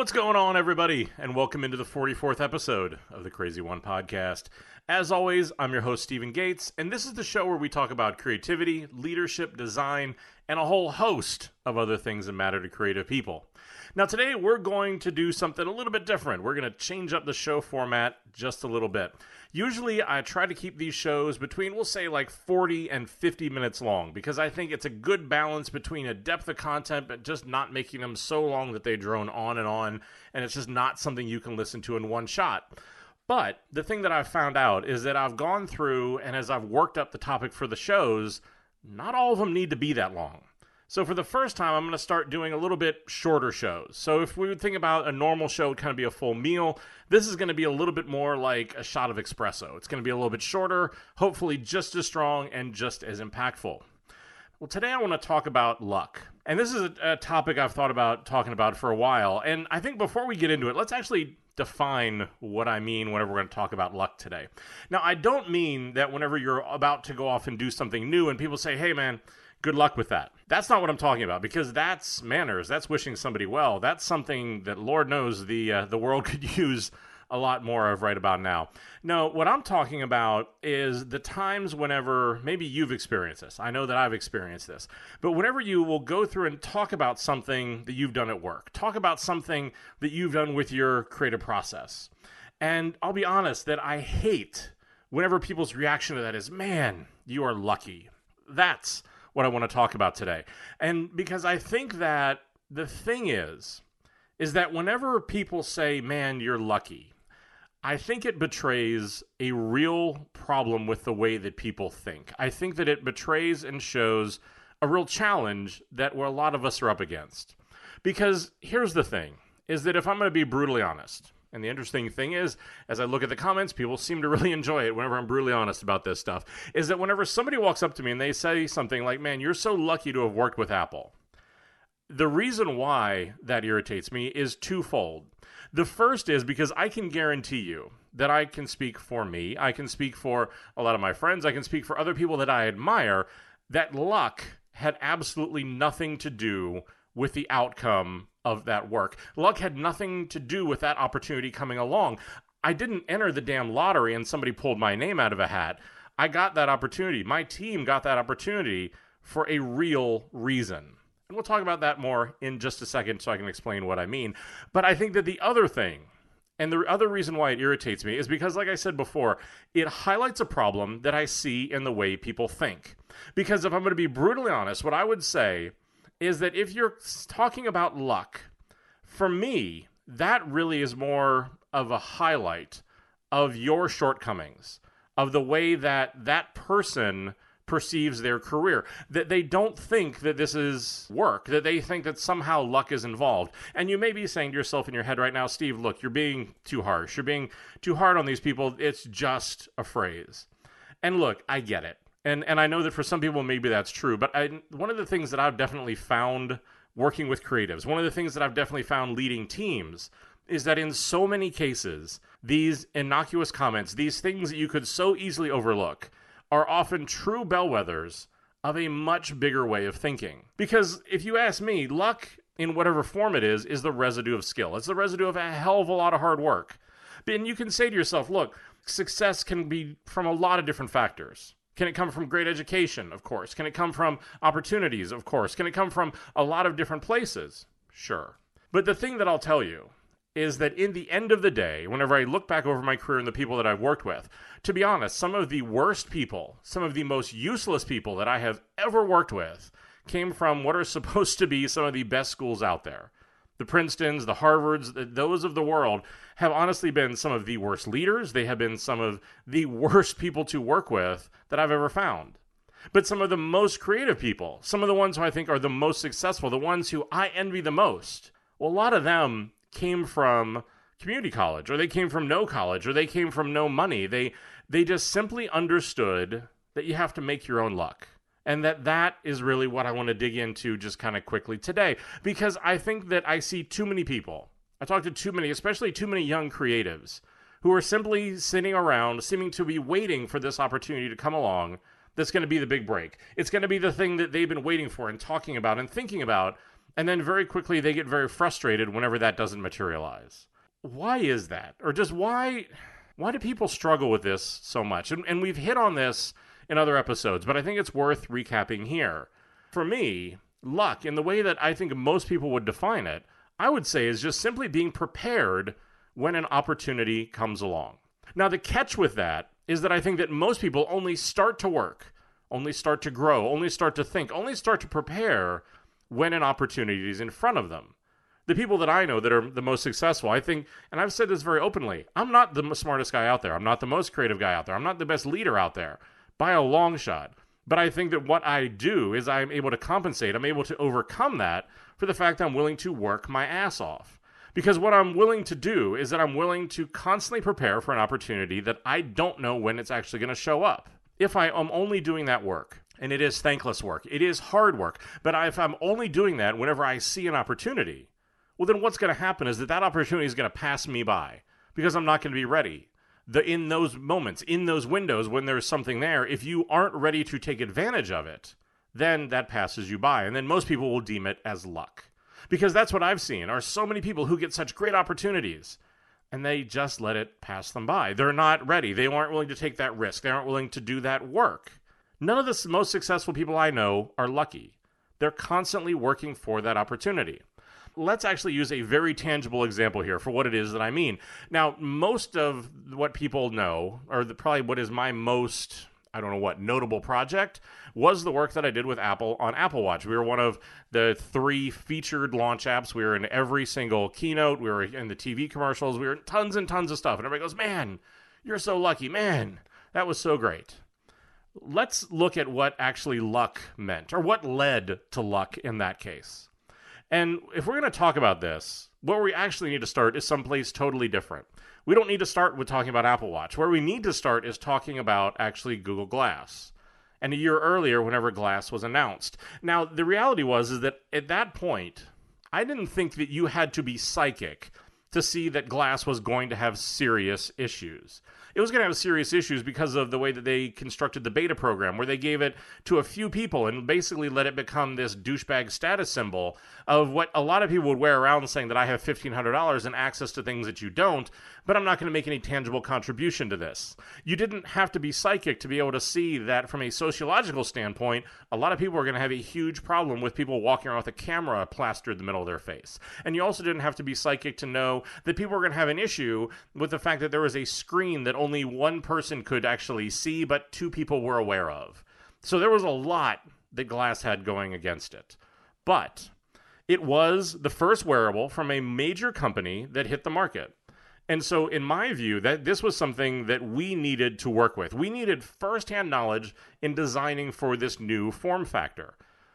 What's going on, everybody? And welcome into the 44th episode of the Crazy One podcast. As always, I'm your host, Stephen Gates, and this is the show where we talk about creativity, leadership, design, and a whole host of other things that matter to creative people. Now, today we're going to do something a little bit different. We're going to change up the show format just a little bit. Usually, I try to keep these shows between, we'll say, like 40 and 50 minutes long because I think it's a good balance between a depth of content, but just not making them so long that they drone on and on, and it's just not something you can listen to in one shot. But the thing that I've found out is that I've gone through, and as I've worked up the topic for the shows, not all of them need to be that long. So for the first time, I'm going to start doing a little bit shorter shows. So if we would think about a normal show would kind of be a full meal, this is going to be a little bit more like a shot of espresso. It's going to be a little bit shorter, hopefully just as strong and just as impactful. Well, today I want to talk about luck. And this is a, a topic I've thought about talking about for a while. And I think before we get into it, let's actually define what I mean whenever we're going to talk about luck today. Now, I don't mean that whenever you're about to go off and do something new and people say, hey, man, good luck with that. That's not what I'm talking about because that's manners. That's wishing somebody well. That's something that Lord knows the uh, the world could use a lot more of right about now. No, what I'm talking about is the times whenever maybe you've experienced this. I know that I've experienced this. But whenever you will go through and talk about something that you've done at work, talk about something that you've done with your creative process. And I'll be honest that I hate whenever people's reaction to that is, man, you are lucky. That's what I want to talk about today. And because I think that the thing is, is that whenever people say, man, you're lucky, I think it betrays a real problem with the way that people think. I think that it betrays and shows a real challenge that where a lot of us are up against. Because here's the thing is that if I'm going to be brutally honest, and the interesting thing is, as I look at the comments, people seem to really enjoy it whenever I'm brutally honest about this stuff. Is that whenever somebody walks up to me and they say something like, Man, you're so lucky to have worked with Apple. The reason why that irritates me is twofold. The first is because I can guarantee you that I can speak for me, I can speak for a lot of my friends, I can speak for other people that I admire, that luck had absolutely nothing to do with the outcome of that work. Luck had nothing to do with that opportunity coming along. I didn't enter the damn lottery and somebody pulled my name out of a hat. I got that opportunity. My team got that opportunity for a real reason. And we'll talk about that more in just a second so I can explain what I mean. But I think that the other thing, and the other reason why it irritates me, is because, like I said before, it highlights a problem that I see in the way people think. Because if I'm going to be brutally honest, what I would say is that if you're talking about luck, for me, that really is more of a highlight of your shortcomings, of the way that that person perceives their career. That they don't think that this is work, that they think that somehow luck is involved. And you may be saying to yourself in your head right now, Steve, look, you're being too harsh. You're being too hard on these people. It's just a phrase. And look, I get it and and I know that for some people maybe that's true, but I, one of the things that I've definitely found working with creatives, one of the things that I've definitely found leading teams is that in so many cases, these innocuous comments, these things that you could so easily overlook, are often true bellwethers of a much bigger way of thinking. Because if you ask me, luck in whatever form it is is the residue of skill. It's the residue of a hell of a lot of hard work. And you can say to yourself, look, success can be from a lot of different factors. Can it come from great education? Of course. Can it come from opportunities? Of course. Can it come from a lot of different places? Sure. But the thing that I'll tell you is that in the end of the day, whenever I look back over my career and the people that I've worked with, to be honest, some of the worst people, some of the most useless people that I have ever worked with came from what are supposed to be some of the best schools out there the Princetons, the Harvards, those of the world have honestly been some of the worst leaders. They have been some of the worst people to work with that I've ever found. But some of the most creative people, some of the ones who I think are the most successful, the ones who I envy the most, well, a lot of them came from community college or they came from no college or they came from no money. They they just simply understood that you have to make your own luck and that that is really what I want to dig into just kind of quickly today because I think that I see too many people. I talk to too many, especially too many young creatives who are simply sitting around seeming to be waiting for this opportunity to come along that's going to be the big break. It's going to be the thing that they've been waiting for and talking about and thinking about And then very quickly they get very frustrated whenever that doesn't materialize. Why is that? Or just why why do people struggle with this so much? And, and we've hit on this in other episodes, but I think it's worth recapping here. For me, luck, in the way that I think most people would define it, I would say is just simply being prepared when an opportunity comes along. Now, the catch with that is that I think that most people only start to work, only start to grow, only start to think, only start to prepare when an opportunity is in front of them. The people that I know that are the most successful, I think, and I've said this very openly, I'm not the smartest guy out there. I'm not the most creative guy out there. I'm not the best leader out there by a long shot. But I think that what I do is I'm able to compensate, I'm able to overcome that for the fact I'm willing to work my ass off. Because what I'm willing to do is that I'm willing to constantly prepare for an opportunity that I don't know when it's actually going to show up. If I am only doing that work, and it is thankless work, it is hard work, but if I'm only doing that whenever I see an opportunity, well, then what's going to happen is that that opportunity is going to pass me by because I'm not going to be ready. The, in those moments, in those windows when there's something there, if you aren't ready to take advantage of it, then that passes you by. And then most people will deem it as luck. Because that's what I've seen are so many people who get such great opportunities and they just let it pass them by. They're not ready. They aren't willing to take that risk. They aren't willing to do that work. None of the most successful people I know are lucky. They're constantly working for that opportunity. Let's actually use a very tangible example here for what it is that I mean. Now, most of what people know, or the, probably what is my most I don't know what notable project was the work that I did with Apple on Apple Watch. We were one of the three featured launch apps. We were in every single keynote. We were in the TV commercials. We were in tons and tons of stuff. And everybody goes, "Man, you're so lucky, man. That was so great." Let's look at what actually luck meant, or what led to luck in that case. And if we're going to talk about this, what we actually need to start is someplace totally different we don't need to start with talking about Apple Watch. Where we need to start is talking about actually Google Glass. And a year earlier, whenever Glass was announced. Now, the reality was is that at that point, I didn't think that you had to be psychic to see that Glass was going to have serious issues it was going to have serious issues because of the way that they constructed the beta program, where they gave it to a few people and basically let it become this douchebag status symbol of what a lot of people would wear around saying that I have $1,500 and access to things that you don't, but I'm not going to make any tangible contribution to this. You didn't have to be psychic to be able to see that from a sociological standpoint, a lot of people are going to have a huge problem with people walking around with a camera plastered in the middle of their face. And you also didn't have to be psychic to know that people were going to have an issue with the fact that there was a screen that only one person could actually see, but two people were aware of. So there was a lot that Glass had going against it. But it was the first wearable from a major company that hit the market. And so, in my view, that this was something that we needed to work with. We needed firsthand knowledge in designing for this new form factor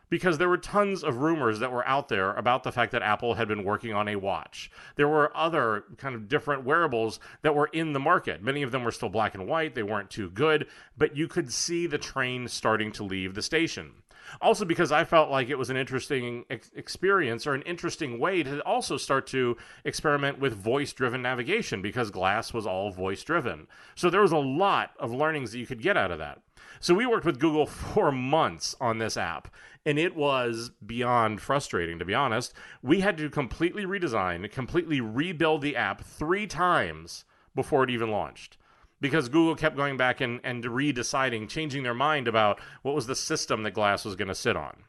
because there were tons of rumors that were out there about the fact that Apple had been working on a watch. There were other kind of different wearables that were in the market. Many of them were still black and white, they weren't too good, but you could see the train starting to leave the station. Also, because I felt like it was an interesting ex- experience or an interesting way to also start to experiment with voice driven navigation because Glass was all voice driven. So there was a lot of learnings that you could get out of that. So we worked with Google for months on this app, and it was beyond frustrating, to be honest. We had to completely redesign, completely rebuild the app three times before it even launched because Google kept going back and, and redeciding, changing their mind about what was the system that Glass was going to sit on.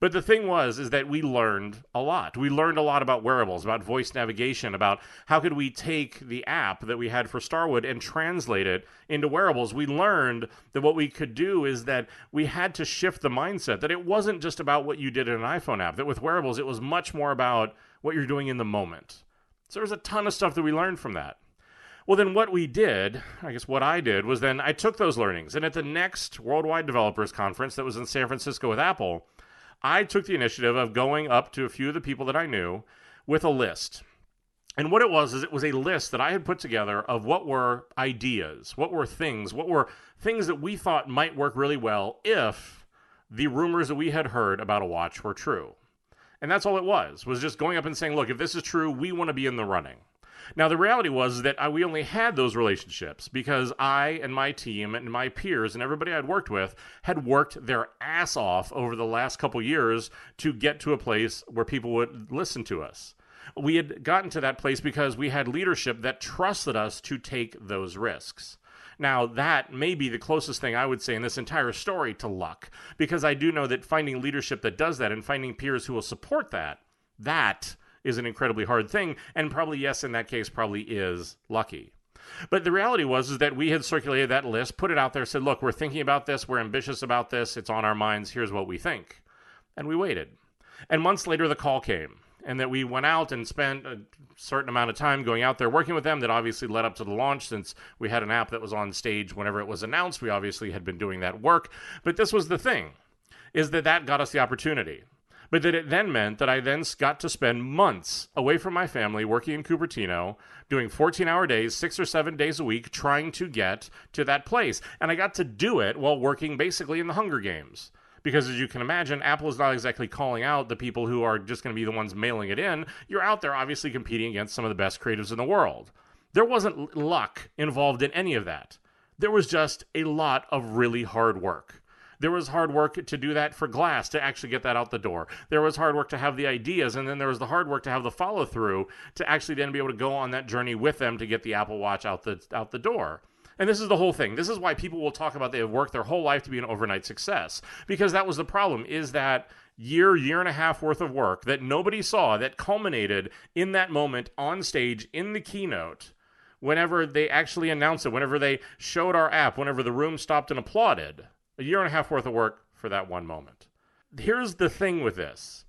But the thing was is that we learned a lot. We learned a lot about wearables, about voice navigation, about how could we take the app that we had for Starwood and translate it into wearables. We learned that what we could do is that we had to shift the mindset that it wasn't just about what you did in an iPhone app, that with wearables it was much more about what you're doing in the moment. So there was a ton of stuff that we learned from that. Well, then what we did, I guess what I did, was then I took those learnings and at the next Worldwide Developers Conference that was in San Francisco with Apple, I took the initiative of going up to a few of the people that I knew with a list. And what it was is it was a list that I had put together of what were ideas, what were things, what were things that we thought might work really well if the rumors that we had heard about a watch were true. And that's all it was, was just going up and saying, look, if this is true, we want to be in the running. Now, the reality was that I, we only had those relationships because I and my team and my peers and everybody I'd worked with had worked their ass off over the last couple years to get to a place where people would listen to us. We had gotten to that place because we had leadership that trusted us to take those risks. Now, that may be the closest thing I would say in this entire story to luck, because I do know that finding leadership that does that and finding peers who will support that, that is an incredibly hard thing. And probably, yes, in that case, probably is lucky. But the reality was is that we had circulated that list, put it out there, said, look, we're thinking about this, we're ambitious about this, it's on our minds, here's what we think. And we waited. And months later, the call came and that we went out and spent a certain amount of time going out there working with them that obviously led up to the launch since we had an app that was on stage whenever it was announced we obviously had been doing that work but this was the thing is that that got us the opportunity but that it then meant that I then got to spend months away from my family working in Cupertino, doing 14 hour days, six or seven days a week, trying to get to that place. And I got to do it while working basically in the Hunger Games because as you can imagine, Apple is not exactly calling out the people who are just going to be the ones mailing it in. You're out there obviously competing against some of the best creatives in the world. There wasn't luck involved in any of that. There was just a lot of really hard work. There was hard work to do that for Glass to actually get that out the door. There was hard work to have the ideas, and then there was the hard work to have the follow through to actually then be able to go on that journey with them to get the Apple Watch out the out the door. And this is the whole thing. This is why people will talk about they have worked their whole life to be an overnight success because that was the problem is that year, year and a half worth of work that nobody saw that culminated in that moment on stage in the keynote whenever they actually announced it, whenever they showed our app, whenever the room stopped and applauded. A year and a half worth of work for that one moment. Here's the thing with this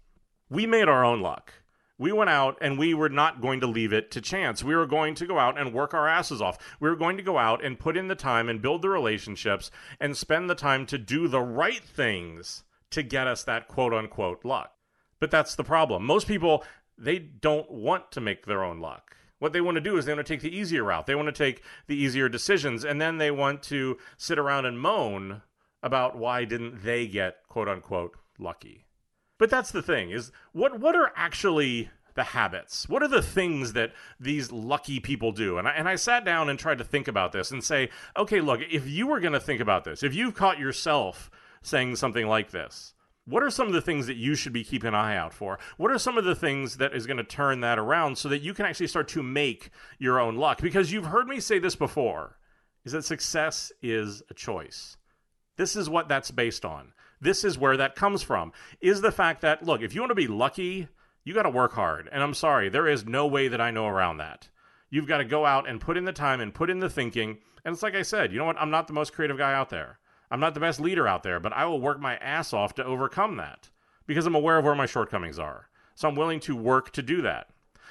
we made our own luck we went out and we were not going to leave it to chance. We were going to go out and work our asses off. We were going to go out and put in the time and build the relationships and spend the time to do the right things to get us that quote unquote luck. But that's the problem. Most people, they don't want to make their own luck. What they want to do is they want to take the easier route. They want to take the easier decisions and then they want to sit around and moan about why didn't they get quote unquote lucky. But that's the thing is what what are actually the habits? What are the things that these lucky people do? And I, and I sat down and tried to think about this and say, okay, look, if you were going to think about this, if you've caught yourself saying something like this, what are some of the things that you should be keeping an eye out for? What are some of the things that is going to turn that around so that you can actually start to make your own luck? Because you've heard me say this before, is that success is a choice. This is what that's based on. This is where that comes from. Is the fact that, look, if you want to be lucky, you got to work hard. And I'm sorry, there is no way that I know around that. You've got to go out and put in the time and put in the thinking. And it's like I said, you know what? I'm not the most creative guy out there. I'm not the best leader out there, but I will work my ass off to overcome that because I'm aware of where my shortcomings are. So I'm willing to work to do that.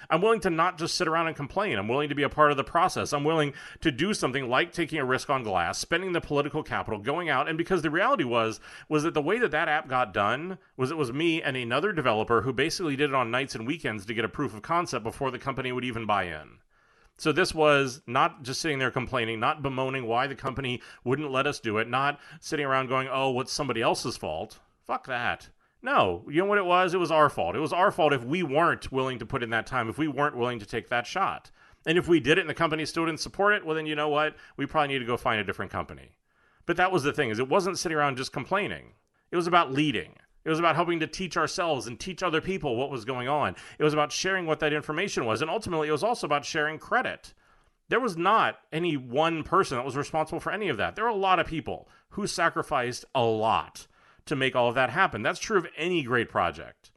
I'm willing to not just sit around and complain. I'm willing to be a part of the process. I'm willing to do something like taking a risk on glass, spending the political capital, going out. And because the reality was, was that the way that that app got done was it was me and another developer who basically did it on nights and weekends to get a proof of concept before the company would even buy in. So this was not just sitting there complaining, not bemoaning why the company wouldn't let us do it, not sitting around going, "Oh, what's somebody else's fault?" Fuck that. No, you know what it was? It was our fault. It was our fault if we weren't willing to put in that time, if we weren't willing to take that shot. And if we did it and the company still didn't support it, well, then you know what? We probably need to go find a different company. But that was the thing: is it wasn't sitting around just complaining. It was about leading. It was about helping to teach ourselves and teach other people what was going on. It was about sharing what that information was, and ultimately, it was also about sharing credit. There was not any one person that was responsible for any of that. There were a lot of people who sacrificed a lot to make all of that happen. That's true of any great project.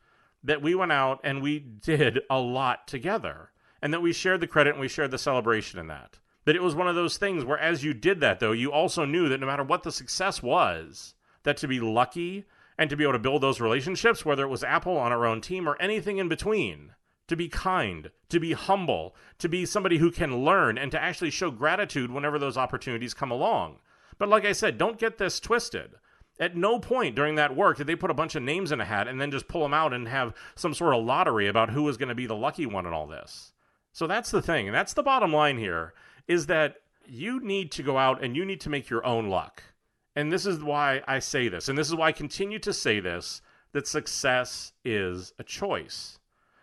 That we went out and we did a lot together, and that we shared the credit and we shared the celebration in that. That it was one of those things where, as you did that, though, you also knew that no matter what the success was, that to be lucky and to be able to build those relationships, whether it was Apple on our own team or anything in between, to be kind, to be humble, to be somebody who can learn, and to actually show gratitude whenever those opportunities come along. But like I said, don't get this twisted. At no point during that work did they put a bunch of names in a hat and then just pull them out and have some sort of lottery about who was going to be the lucky one in all this. So that's the thing. And that's the bottom line here is that you need to go out and you need to make your own luck. And this is why I say this. And this is why I continue to say this that success is a choice.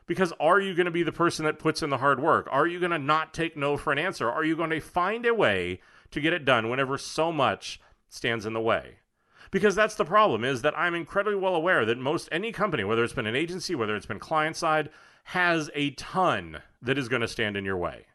Because are you going to be the person that puts in the hard work? Are you going to not take no for an answer? Are you going to find a way to get it done whenever so much stands in the way? Because that's the problem is that I'm incredibly well aware that most any company, whether it's been an agency, whether it's been client side, has a ton that is going to stand in your way.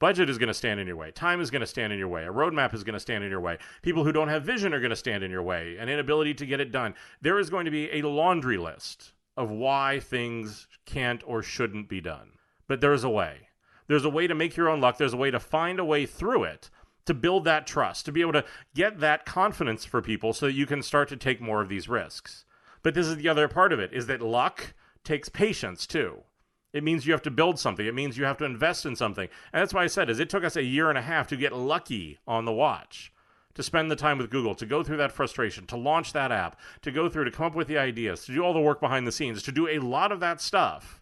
Budget is going to stand in your way. Time is going to stand in your way. A roadmap is going to stand in your way. People who don't have vision are going to stand in your way. An inability to get it done. There is going to be a laundry list of why things can't or shouldn't be done. But there's a way. There's a way to make your own luck. There's a way to find a way through it to build that trust, to be able to get that confidence for people so that you can start to take more of these risks. But this is the other part of it is that luck takes patience too. It means you have to build something. It means you have to invest in something. And that's why I said is it took us a year and a half to get lucky on the watch to spend the time with Google, to go through that frustration, to launch that app, to go through, to come up with the ideas, to do all the work behind the scenes, to do a lot of that stuff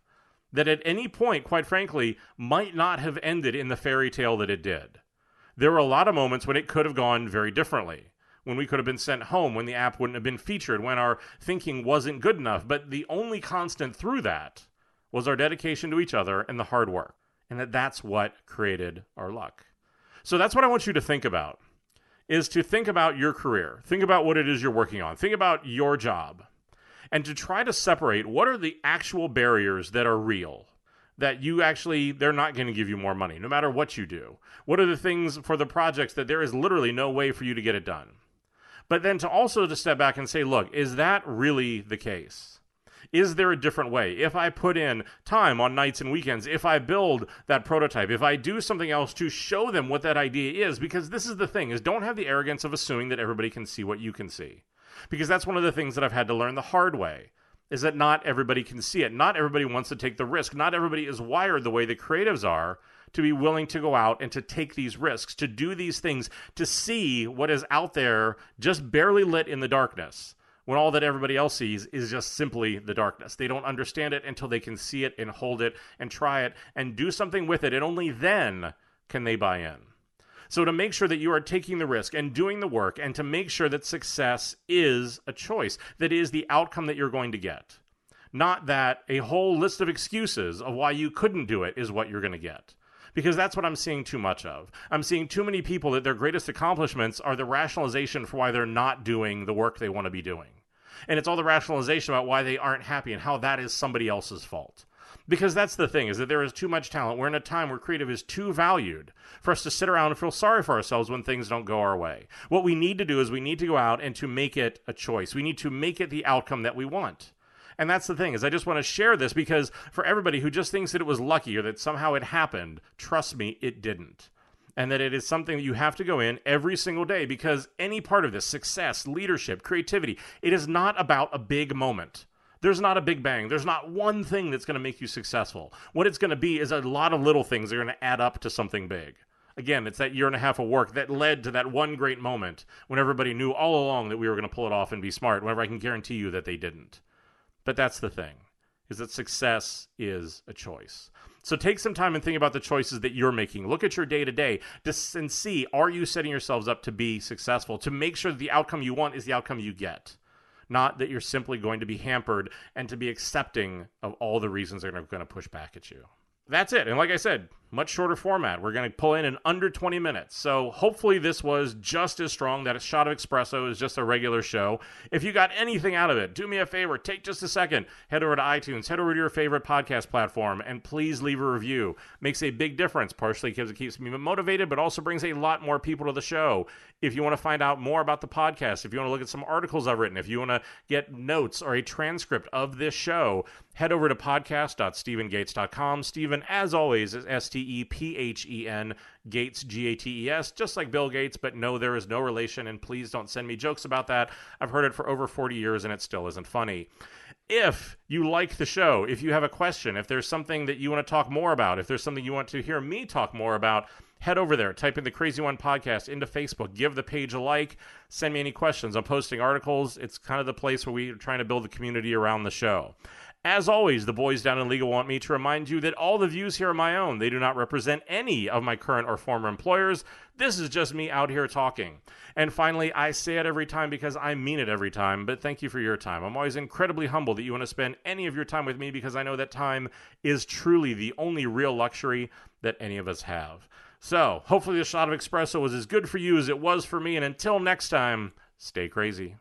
that at any point, quite frankly, might not have ended in the fairy tale that it did. There were a lot of moments when it could have gone very differently. When we could have been sent home, when the app wouldn't have been featured, when our thinking wasn't good enough. But the only constant through that was our dedication to each other and the hard work. And that that's what created our luck. So that's what I want you to think about is to think about your career. Think about what it is you're working on. Think about your job. And to try to separate what are the actual barriers that are real that you actually they're not going to give you more money no matter what you do. What are the things for the projects that there is literally no way for you to get it done? But then to also to step back and say, look, is that really the case? Is there a different way? If I put in time on nights and weekends, if I build that prototype, if I do something else to show them what that idea is, because this is the thing is don't have the arrogance of assuming that everybody can see what you can see. Because that's one of the things that I've had to learn the hard way is that not everybody can see it. Not everybody wants to take the risk. Not everybody is wired the way the creatives are to be willing to go out and to take these risks, to do these things, to see what is out there just barely lit in the darkness when all that everybody else sees is just simply the darkness. They don't understand it until they can see it and hold it and try it and do something with it. And only then can they buy in. So, to make sure that you are taking the risk and doing the work, and to make sure that success is a choice, that is the outcome that you're going to get, not that a whole list of excuses of why you couldn't do it is what you're going to get because that's what I'm seeing too much of. I'm seeing too many people that their greatest accomplishments are the rationalization for why they're not doing the work they want to be doing. And it's all the rationalization about why they aren't happy and how that is somebody else's fault. Because that's the thing is that there is too much talent. We're in a time where creative is too valued for us to sit around and feel sorry for ourselves when things don't go our way. What we need to do is we need to go out and to make it a choice. We need to make it the outcome that we want. And that's the thing is I just want to share this because for everybody who just thinks that it was lucky or that somehow it happened, trust me, it didn't. And that it is something that you have to go in every single day because any part of this success, leadership, creativity, it is not about a big moment. There's not a big bang. There's not one thing that's going to make you successful. What it's going to be is a lot of little things that are going to add up to something big. Again, it's that year and a half of work that led to that one great moment when everybody knew all along that we were going to pull it off and be smart, whenever I can guarantee you that they didn't. But that's the thing, is that success is a choice. So take some time and think about the choices that you're making. Look at your day to day and see are you setting yourselves up to be successful, to make sure that the outcome you want is the outcome you get. Not that you're simply going to be hampered and to be accepting of all the reasons they're going to push back at you. That's it. And like I said, much shorter format. We're going to pull in in under 20 minutes. So hopefully this was just as strong. That a shot of espresso is just a regular show. If you got anything out of it, do me a favor. Take just a second. Head over to iTunes. Head over to your favorite podcast platform, and please leave a review. Makes a big difference. Partially because it keeps me motivated, but also brings a lot more people to the show. If you want to find out more about the podcast, if you want to look at some articles I've written, if you want to get notes or a transcript of this show, head over to podcast.stephengates.com. Stephen, as always, is S T E P H E N, Gates, G A T E S, just like Bill Gates, but no, there is no relation. And please don't send me jokes about that. I've heard it for over 40 years and it still isn't funny. If you like the show, if you have a question, if there's something that you want to talk more about, if there's something you want to hear me talk more about, head over there, type in the Crazy One Podcast into Facebook, give the page a like, send me any questions. I'm posting articles. It's kind of the place where we're trying to build a community around the show. As always, the boys down in legal want me to remind you that all the views here are my own. They do not represent any of my current or former employers. This is just me out here talking. And finally, I say it every time because I mean it every time, but thank you for your time. I'm always incredibly humble that you want to spend any of your time with me because I know that time is truly the only real luxury that any of us have. So, hopefully, the shot of espresso was as good for you as it was for me. And until next time, stay crazy.